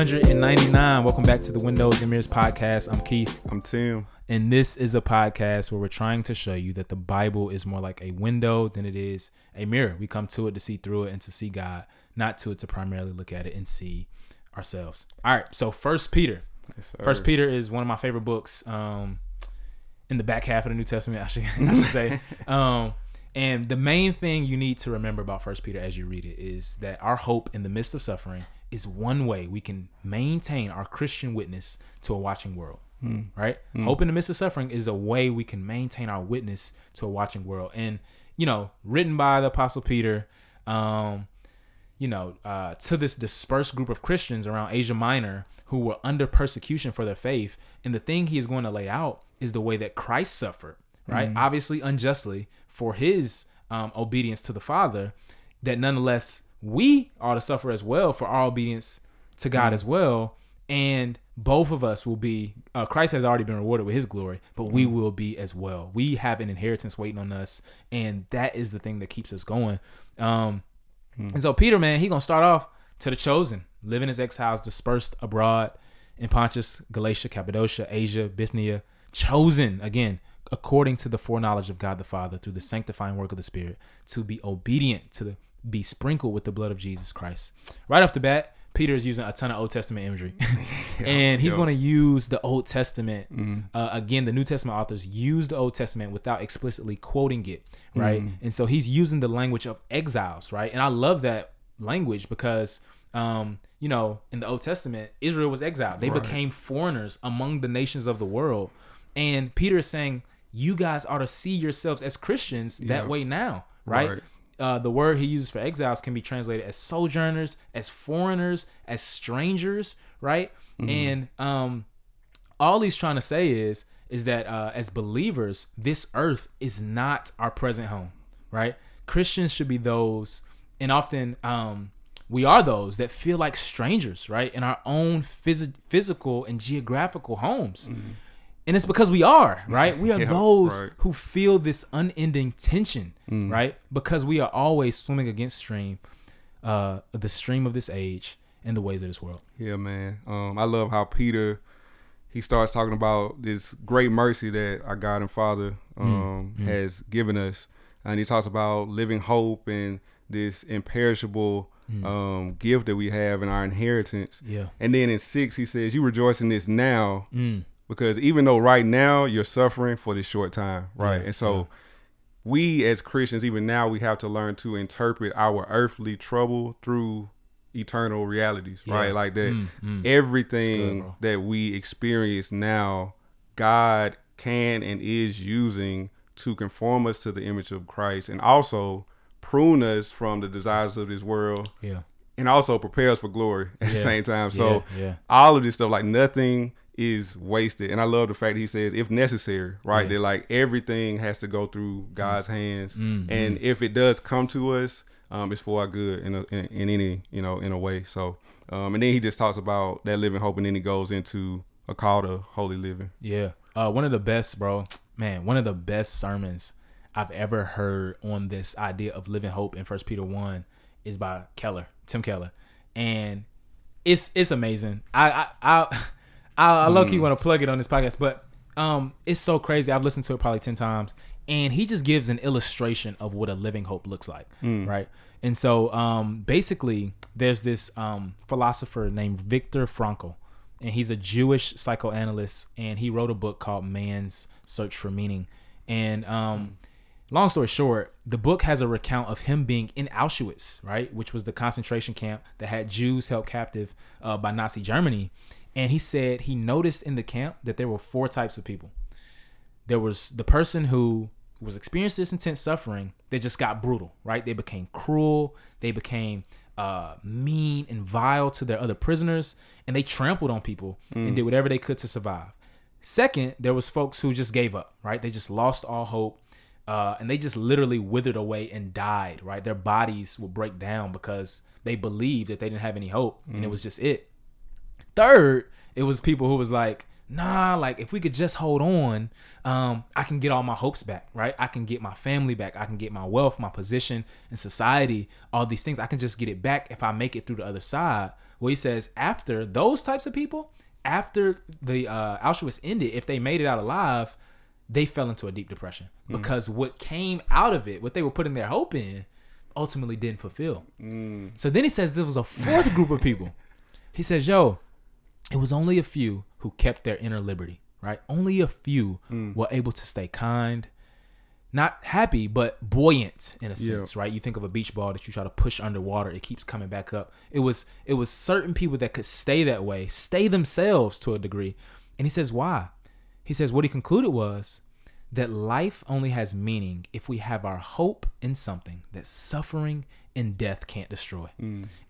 199. Welcome back to the Windows and Mirrors podcast. I'm Keith. I'm Tim. And this is a podcast where we're trying to show you that the Bible is more like a window than it is a mirror. We come to it to see through it and to see God, not to it to primarily look at it and see ourselves. All right, so First Peter. Yes, First Peter is one of my favorite books. Um, in the back half of the New Testament, I should, I should say. Um, and the main thing you need to remember about First Peter as you read it is that our hope in the midst of suffering is one way we can maintain our Christian witness to a watching world. Mm. Right? Mm. Hope in the midst of suffering is a way we can maintain our witness to a watching world. And, you know, written by the Apostle Peter, um, you know, uh, to this dispersed group of Christians around Asia Minor who were under persecution for their faith. And the thing he is going to lay out is the way that Christ suffered, right? Mm. Obviously, unjustly for his um, obedience to the Father, that nonetheless we ought to suffer as well for our obedience to God Mm. as well. And both of us will be, uh, Christ has already been rewarded with his glory, but we Mm. will be as well. We have an inheritance waiting on us. And that is the thing that keeps us going. Um, Mm. and so Peter, man, he gonna start off to the chosen, living as exiles, dispersed abroad in Pontus, Galatia, Cappadocia, Asia, Bithynia, chosen again according to the foreknowledge of God the Father through the sanctifying work of the Spirit to be obedient to the be sprinkled with the blood of Jesus Christ. Right off the bat, Peter is using a ton of Old Testament imagery, and he's yeah. going to use the Old Testament Mm. uh, again. The New Testament authors use the Old Testament without explicitly quoting it, right? Mm. And so he's using the language of exiles, right? And I love that language because, um, you know, in the Old Testament, Israel was exiled. They Right. became foreigners among the nations of the world, and Peter is saying, you guys ought to see yourselves as Christians that Yeah. way now, right? Right. Uh, the word he uses for exiles can be translated as sojourners, as foreigners, as strangers, right? And um, all he's trying to say is is that uh, as believers, this earth is not our present home, right? Christians should be those, and often um, we are those that feel like strangers, right, in our own phys- physical and geographical homes. And it's because we are, right? We are Yeah, those right. who feel this unending tension, Mm. right? Because we are always swimming against stream, uh, the stream of this age and the ways of this world. Yeah, man. Um, I love how Peter he starts talking about this great mercy that our God and Father um, mm. has given us, and he talks about living hope and this imperishable Mm. um, gift that we have in our inheritance. Yeah. And then in six, he says, "You rejoice in this now, Mm. Because even though right now you're suffering for this short time, right? Yeah, and so we as Christians, even now, we have to learn to interpret our earthly trouble through eternal realities, Yeah. right? Like that Mm, mm. everything bro. that we experience now, God can and is using to conform us to the image of Christ and also prune us from the desires of this world Yeah. and also prepare us for glory at the same time. So yeah, yeah. all of this stuff, like nothing is wasted. And I love the fact that he says, if necessary, right? Yeah. That like everything has to go through God's hands. Mm, And if it does come to us, um, it's for our good in, a, in in any you know in a way. So, um, and then he just talks about that living hope, and then he goes into a call to holy living. Yeah. Uh, one of the best, bro. Man, one of the best sermons I've ever heard on this idea of living hope in First Peter one is by Keller, Tim Keller, and it's it's amazing. I I I, I, I low key want to plug it on this podcast, but um, it's so crazy. I've listened to it probably ten times, and he just gives an illustration of what a living hope looks like, right? And so, um, basically, there's this um philosopher named Viktor Frankl, and he's a Jewish psychoanalyst, and he wrote a book called Man's Search for Meaning. And um, long story short, the book has a recount of him being in Auschwitz, right, which was the concentration camp that had Jews held captive uh, by Nazi Germany. And he said he noticed in the camp that there were four types of people. There was the person who was experiencing this intense suffering. They just got brutal, right? They became cruel. They became uh, mean and vile to their other prisoners, and they trampled on people and did whatever they could to survive. Second, there was folks who just gave up, right? They just lost all hope, uh, and they just literally withered away and died, right? Their bodies would break down because they believed that they didn't have any hope, and it was just it. Third, it was people who was like, nah, like if we could just hold on, um, I can get all my hopes back, right? I can get my family back. I can get my wealth, my position in society, all these things. I can just get it back if I make it through the other side. Well, he says after those types of people, after the uh, Auschwitz ended, if they made it out alive, they fell into a deep depression Mm. because what came out of it, what they were putting their hope in, ultimately didn't fulfill. Mm. So then he says there was a fourth group of people. He says, "Yo, it was only a few who kept their inner liberty, right? Only a few Mm. were able to stay kind, not happy, but buoyant in a sense, right? You think of a beach ball that you try to push underwater, it keeps coming back up. It was it was certain people that could stay that way, stay themselves to a degree. And he says, why? He says what he concluded was that life only has meaning if we have our hope in something that suffering and death can't destroy.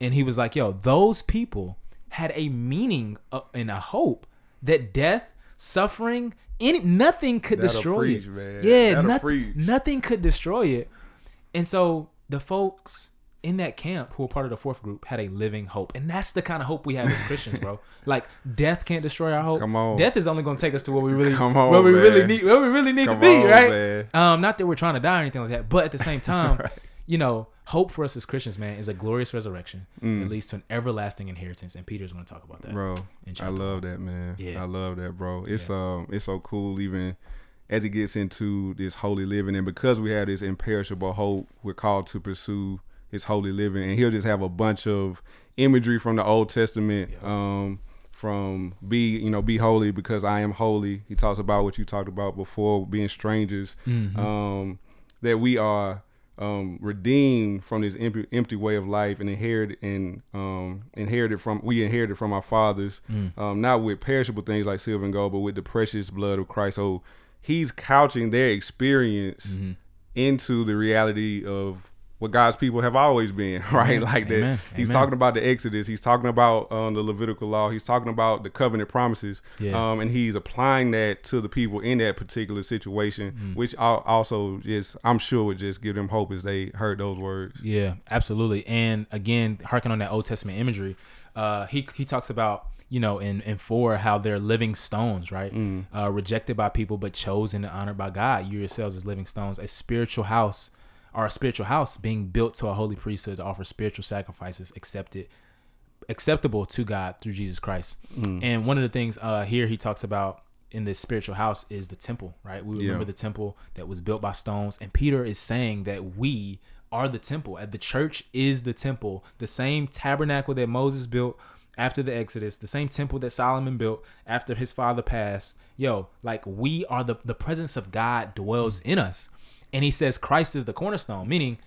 And he was like, yo, those people had a meaning uh, and a hope that death, suffering, any nothing could That'll destroy preach, it. man. Yeah, That'll noth- preach. nothing could destroy it. And so the folks in that camp who were part of the fourth group had a living hope. And that's the kind of hope we have as Christians, bro. Like death can't destroy our hope. Come on. Death is only gonna take us to where we really Come on, where we really man. need where we really need Come to be, on, right? man. Um, not that we're trying to die or anything like that, but at the same time, you know, hope for us as Christians, man, is a glorious resurrection. It leads to an everlasting inheritance, and Peter's going to talk about that. Mm. bro. I love that, man. Yeah. I love that, bro. It's um, it's so cool, even as he gets into this holy living, and because we have this imperishable hope, we're called to pursue his holy living, and he'll just have a bunch of imagery from the Old Testament, um, from be you know be holy because I am holy. He talks about what you talked about before, being strangers, Mm-hmm. um, that we are um, redeemed from this empty, empty way of life and inherited and um, inherited from we inherited from our fathers, Mm. um, not with perishable things like silver and gold, but with the precious blood of Christ. So he's couching their experience Mm-hmm. into the reality of what God's people have always been, right? Amen. Like that. Amen. He's Amen. talking about the Exodus. He's talking about um, the Levitical law. He's talking about the covenant promises. Yeah. Um, and he's applying that to the people in that particular situation, Mm. which al- also just, I'm sure, would just give them hope as they heard those words. Yeah, absolutely. And again, harking on that Old Testament imagery, uh, he he talks about you know in in four how they're living stones, right? Uh, rejected by people but chosen and honored by God. You yourselves as living stones, a spiritual house a spiritual house being built to a holy priesthood to offer spiritual sacrifices accepted acceptable to God through Jesus Christ. And one of the things uh, here he talks about in this spiritual house is the temple, right? We remember Yeah. the temple that was built by stones, and Peter is saying that we are the temple. And the church is the temple, the same tabernacle that Moses built after the Exodus, the same temple that Solomon built after his father passed. Yo, like we are the the presence of God dwells in us. And he says Christ is the cornerstone, meaning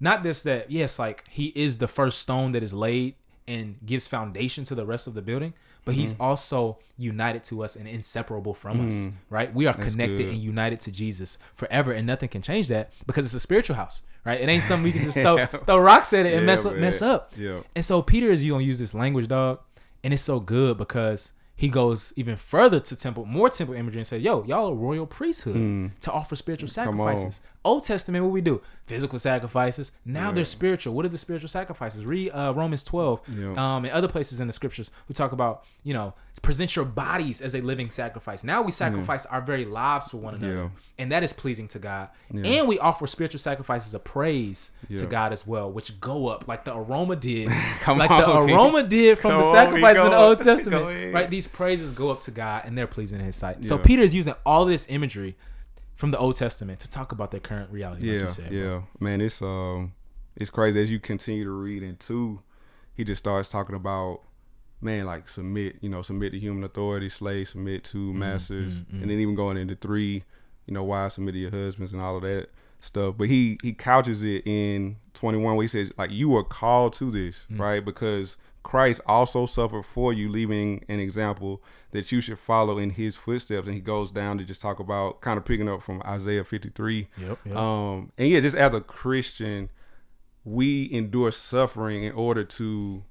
not this that yes, like he is the first stone that is laid and gives foundation to the rest of the building, but he's Mm-hmm. also united to us and inseparable from us, right? We are connected good. and united to Jesus forever, and nothing can change that because it's a spiritual house, right? It ain't something we can just throw, throw rocks at it and Yeah, mess up, man. mess up. Yeah. And so Peter is you gonna use this language, dog, and it's so good because he goes even further to temple, more temple imagery, and says, "Yo, y'all a royal priesthood mm. to offer spiritual sacrifices." Old Testament, what we do? Physical sacrifices. Now they're spiritual. What are the spiritual sacrifices? Read uh, Romans twelve, Yeah. um, and other places in the scriptures who talk about, you know, present your bodies as a living sacrifice. Now we sacrifice our very lives for one another, Yeah. and that is pleasing to God. And we offer spiritual sacrifices of praise to God as well, which go up like the aroma did, Come like the on, King. aroma did from Come the sacrifices in the Old Testament. Right? These praises go up to God and they're pleasing in his sight. So Peter is using all this imagery from the Old Testament to talk about their current reality. like Yeah, you said, bro. yeah, man. It's um, it's crazy as you continue to read into. He just starts talking about, man, like submit, you know, submit to human authority, slave submit to Mm-hmm, masters, and then even going into three, you know, wives submit to your husbands and all of that stuff. But he he couches it in twenty one where he says like you are called to this, Mm. right? Because Christ also suffered for you, leaving an example that you should follow in his footsteps. And he goes down to just talk about kind of picking up from Isaiah 53. Yep, yep. Um, and yeah, just as a Christian, we endure suffering in order to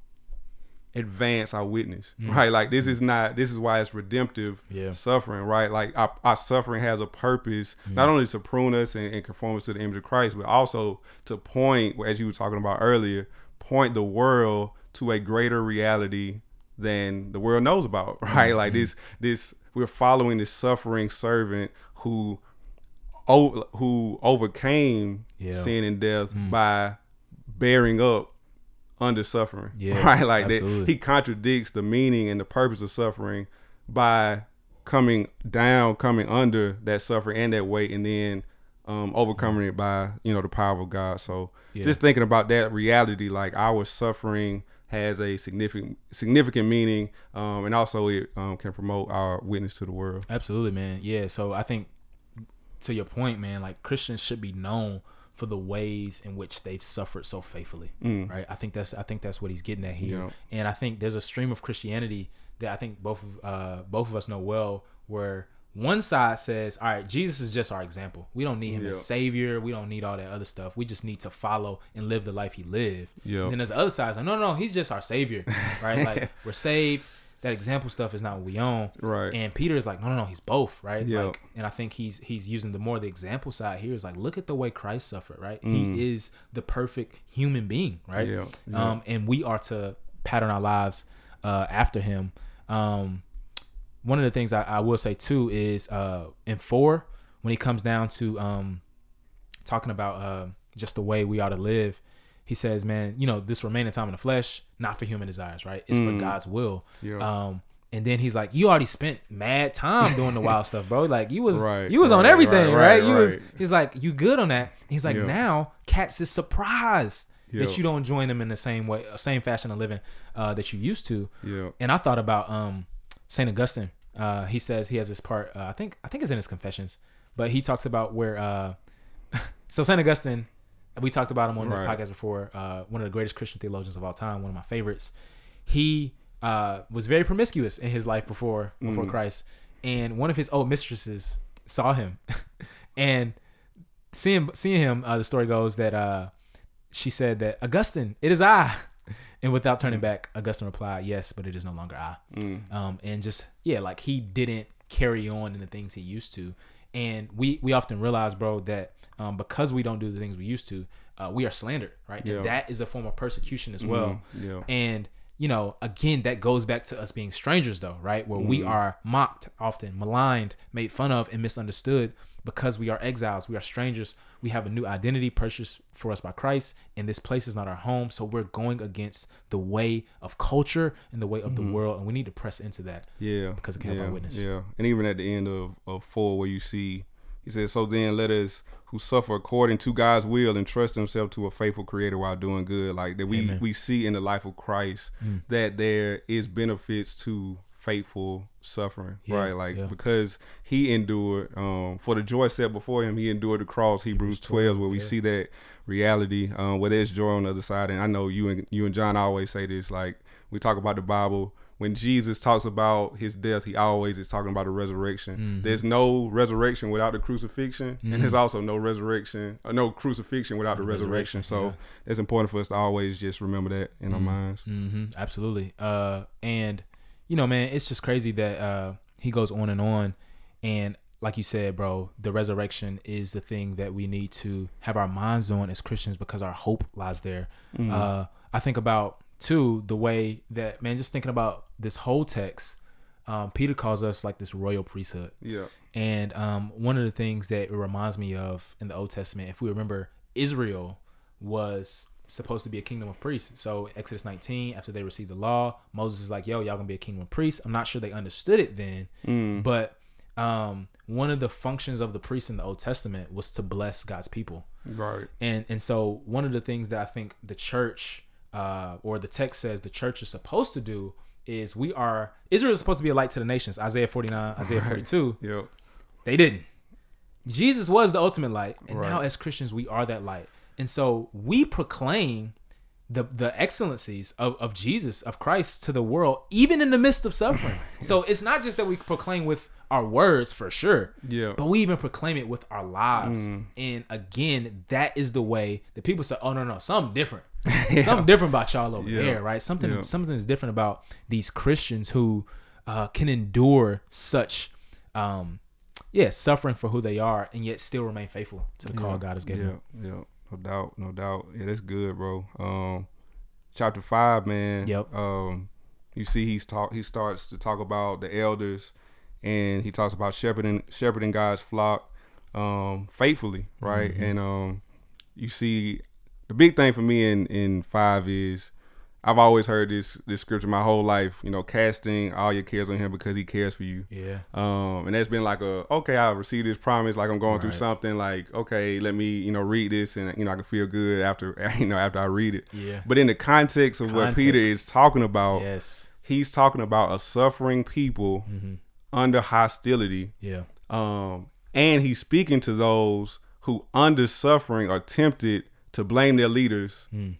advance our witness, mm-hmm. right? Like this is mm-hmm. not, this is why it's redemptive Yeah. suffering, right? Like our, our suffering has a purpose, mm-hmm. not only to prune us and, and conform us to the image of Christ, but also to point, as you were talking about earlier, point the world to a greater reality than the world knows about, right? Like this, this, we're following this suffering servant who o- who overcame Yeah. sin and death by bearing up under suffering. Yeah, right. Like that, he contradicts the meaning and the purpose of suffering by coming down, coming under that suffering and that weight, and then um, overcoming it by you know the power of God. So Yeah. just thinking about that reality, like our suffering has a significant significant meaning, um, and also it um, can promote our witness to the world. Absolutely, man. Yeah. So I think to your point, man, like Christians should be known for the ways in which they've suffered so faithfully. Right. I think that's I think that's what he's getting at here. And I think there's a stream of Christianity that I think both of uh both of us know well where one side says, All right, Jesus is just our example. We don't need him as savior. We don't need all that other stuff. We just need to follow and live the life he lived. Yeah. And then there's the other side, like, no, no, no, he's just our savior. Right? like we're saved. That example stuff is not what we own. Right. And Peter is like, no, no, no, he's both, right? Yeah. Like, and I think he's he's using the more the example side here is like, look at the way Christ suffered, right? Mm. He is the perfect human being, right? Yeah. Um, and we are to pattern our lives uh, after him. Um, one of the things I, I will say too is uh, in four when he comes down to um, talking about uh, just the way we ought to live. He says, "Man, you know, this remaining time in the flesh, not for human desires, right? It's for God's will." Yeah. Um, and then he's like, "You already spent mad time doing the wild stuff, bro. Like you was, Right, you was on everything, right, right? right, You was." He's like, "You good on that?" He's like, Yeah. "Now, Cats is surprised that you don't join them in the same way, same fashion of living uh, that you used to." Yeah. And I thought about um, Saint Augustine. Uh, he says he has this part. Uh, I think I think it's in his Confessions, but he talks about where. Uh, so Saint Augustine, we talked about him on this Right. podcast before. Uh, one of the greatest Christian theologians of all time, one of my favorites. He uh, was very promiscuous in his life before before Christ, and one of his old mistresses saw him, and seeing seeing him, uh, the story goes that uh, she said that Augustine, it is I. And without turning back, Augustine replied, "Yes, but it is no longer I." Um, and just yeah, like he didn't carry on in the things he used to. And we we often realize, bro, that um, because we don't do the things we used to, uh, we are slandered, right? Yeah. And that is a form of persecution as well. yeah. And you know, again, that goes back to us being strangers, though, right? Where we are mocked often, maligned, made fun of, and misunderstood because we are exiles, we are strangers. We have a new identity purchased for us by Christ, and this place is not our home. So we're going against the way of culture and the way of the world, and we need to press into that. Yeah, because it can help yeah, our witness. Yeah, and even at the end of, of four, where you see, he says, "So then, let us who suffer according to God's will and trust Himself to a faithful Creator while doing good." Like that, we Amen. we see in the life of Christ Mm. that there is benefits to faithful suffering, Yeah, right? Like yeah. because He endured um, for the joy set before Him, He endured the cross. Hebrews twelve, where we yeah. see that reality, um, where there's joy on the other side. And I know you and you and John always say this, like we talk about the Bible. When Jesus talks about his death, he always is talking about the resurrection. Mm-hmm. There's no resurrection without the crucifixion, and there's also no resurrection, or no crucifixion without the resurrection. resurrection, So it's important for us to always just remember that in our minds. hmm absolutely. Uh, and you know, man, it's just crazy that uh, he goes on and on, and like you said, bro, the resurrection is the thing that we need to have our minds on as Christians because our hope lies there. Uh, I think about too the way that man, just thinking about this whole text. Um, Peter calls us like this royal priesthood. Yeah, And um, one of the things that it reminds me of in the Old Testament, if we remember, Israel was supposed to be a kingdom of priests. So Exodus 19, after they received the law, Moses is like, "Yo, y'all gonna be a kingdom of priests." I'm not sure they understood it then, but um, one of the functions of the priests in the Old Testament was to bless God's people right. and and so one of the things that I think the church uh, or the text says the church is supposed to do is we are Israel is supposed to be a light to the nations. Isaiah 49, Isaiah 42. Yeah, They didn't. Jesus was the ultimate light, and Right. now as Christians we are that light. And so we proclaim the the excellencies of, of Jesus, of Christ to the world, even in the midst of suffering. so it's not just that we proclaim with our words for sure. Yeah. But we even proclaim it with our lives. And again, that is the way that people say, Oh no, no, something different. Something different about y'all over Yeah. there, right? Something Yeah. something is different about these Christians who uh, can endure such um yeah, suffering for who they are and yet still remain faithful to the call God has given yeah, them. yeah. No doubt, no doubt. Yeah, that's good, bro. Um, chapter five, man. Yep. Um, you see, he's talk. He starts to talk about the elders, and he talks about shepherding shepherding God's flock um, faithfully, right? Mm-hmm. And um, you see, the big thing for me in in five is I've always heard this this scripture my whole life. You know, casting all your cares on Him because He cares for you. Yeah. Um, and that's been like a okay. I received this promise. Like I'm going right. through something. Like okay, let me you know read this and you know I can feel good after you know after I read it. Yeah. But in the context of context. what Peter is talking about, yes, he's talking about a suffering people mm-hmm. under hostility. Yeah. Um, and he's speaking to those who under suffering are tempted to blame their leaders. Mm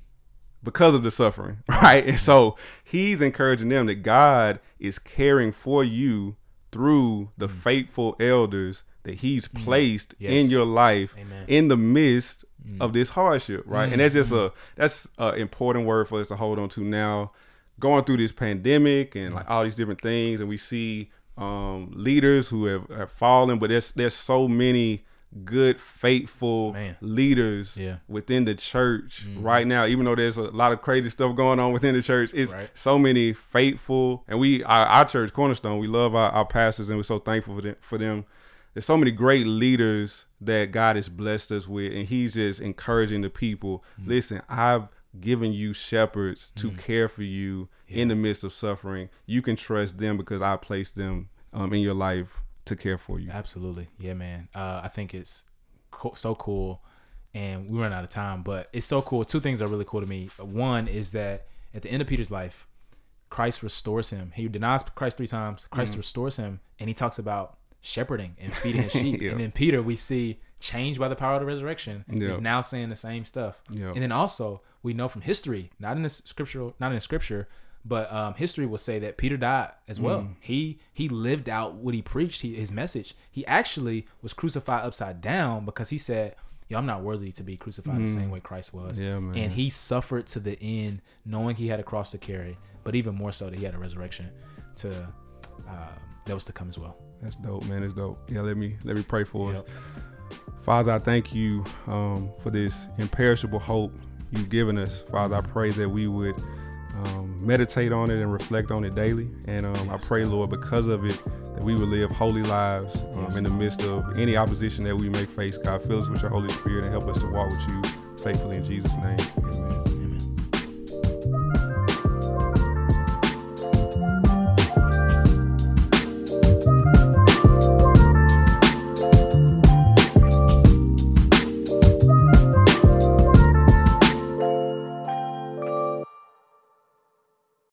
because of the suffering, right? And so he's encouraging them that God is caring for you through the mm. faithful elders that he's mm. placed yes. in your life Amen. in the midst mm. of this hardship, right? Mm. And that's just mm. a that's an important word for us to hold on to now going through this pandemic and like all these different things and we see um, leaders who have, have fallen, but there's there's so many good, faithful Man. leaders yeah. within the church mm-hmm. right now. Even though there's a lot of crazy stuff going on within the church, it's right. so many faithful. And we, our, our, church, Cornerstone, we love our, our pastors, and we're so thankful for them, for them. There's so many great leaders that God has blessed us with, and He's just encouraging the people. Mm-hmm. Listen, I've given you shepherds to mm-hmm. care for you yeah. in the midst of suffering. You can trust them because I placed them um, in your life to care for you. Absolutely, yeah, man. Uh, I think it's co- so cool, and we run out of time, but it's so cool. Two things are really cool to me. One is that at the end of Peter's life, Christ restores him. He denies Christ three times. Christ mm restores him, and he talks about shepherding and feeding his sheep. And then Peter, we see changed by the power of the resurrection, is now saying the same stuff. And then also we know from history, not in the scriptural, not in the scripture, but um, history will say that Peter died as well. Mm. He he lived out what he preached, he, his message. He actually was crucified upside down because he said, "Yo, I'm not worthy to be crucified mm. the same mm. way Christ was." Yeah, and he suffered to the end, knowing he had a cross to carry, but even more so that he had a resurrection to uh, that was to come as well. That's dope, man. It's dope. Yeah, let me let me pray for yep. us. Father, I thank you um, for this imperishable hope you've given us. Father, I pray that we would um, meditate on it and reflect on it daily. And um, I pray, Lord, because of it, that we will live holy lives um, in the midst of any opposition that we may face. God, fill us with your Holy Spirit and help us to walk with you faithfully in Jesus' name. Amen.